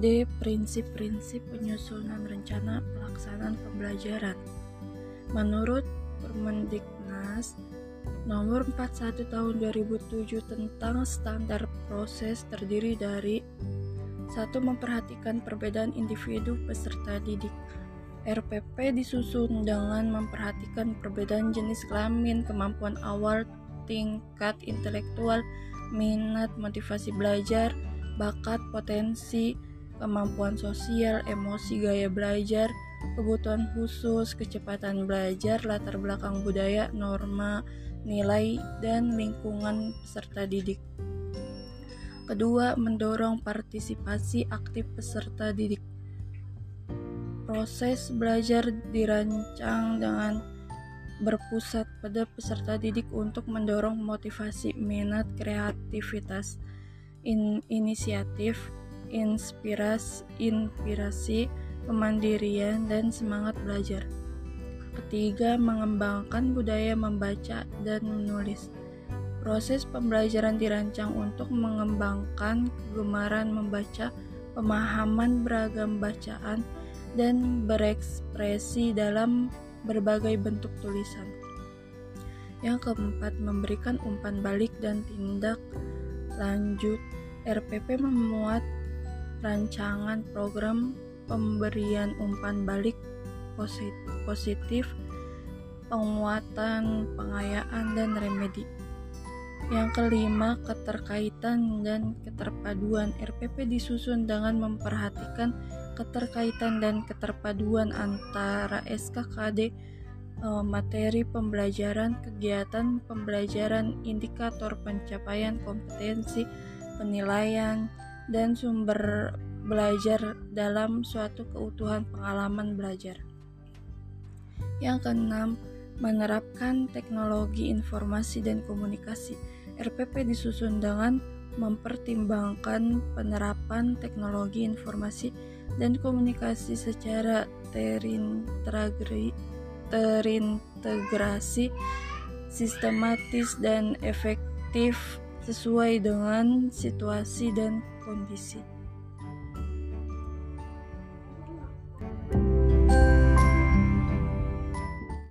D. Prinsip-prinsip penyusunan rencana pelaksanaan pembelajaran. Menurut Permendiknas Nomor 41 Tahun 2007 tentang standar proses terdiri dari satu memperhatikan perbedaan individu peserta didik. RPP disusun dengan memperhatikan perbedaan jenis kelamin, kemampuan awal, tingkat intelektual, minat, motivasi belajar, bakat, potensi, kemampuan sosial, emosi, gaya belajar, kebutuhan khusus, kecepatan belajar, latar belakang budaya, norma, nilai, dan lingkungan peserta didik. Kedua, mendorong partisipasi aktif peserta didik. Proses belajar dirancang dengan berpusat pada peserta didik untuk mendorong motivasi, minat, kreativitas, in inisiatif, inspirasi, inspirasi, kemandirian, dan semangat belajar. Ketiga, mengembangkan budaya membaca dan menulis. Proses pembelajaran dirancang untuk mengembangkan kegemaran membaca, pemahaman beragam bacaan, dan berekspresi dalam berbagai bentuk tulisan. Yang keempat, memberikan umpan balik dan tindak lanjut RPP memuat rancangan program pemberian umpan balik positif, penguatan, pengayaan, dan remedi. Yang kelima, keterkaitan dan keterpaduan. RPP disusun dengan memperhatikan keterkaitan dan keterpaduan antara SKKD, eh, materi pembelajaran, kegiatan pembelajaran, indikator pencapaian kompetensi, penilaian, dan sumber belajar dalam suatu keutuhan pengalaman belajar. Yang keenam, menerapkan teknologi informasi dan komunikasi. RPP disusun dengan mempertimbangkan penerapan teknologi informasi dan komunikasi secara terintegrasi, sistematis, dan efektif sesuai dengan situasi dan kondisi.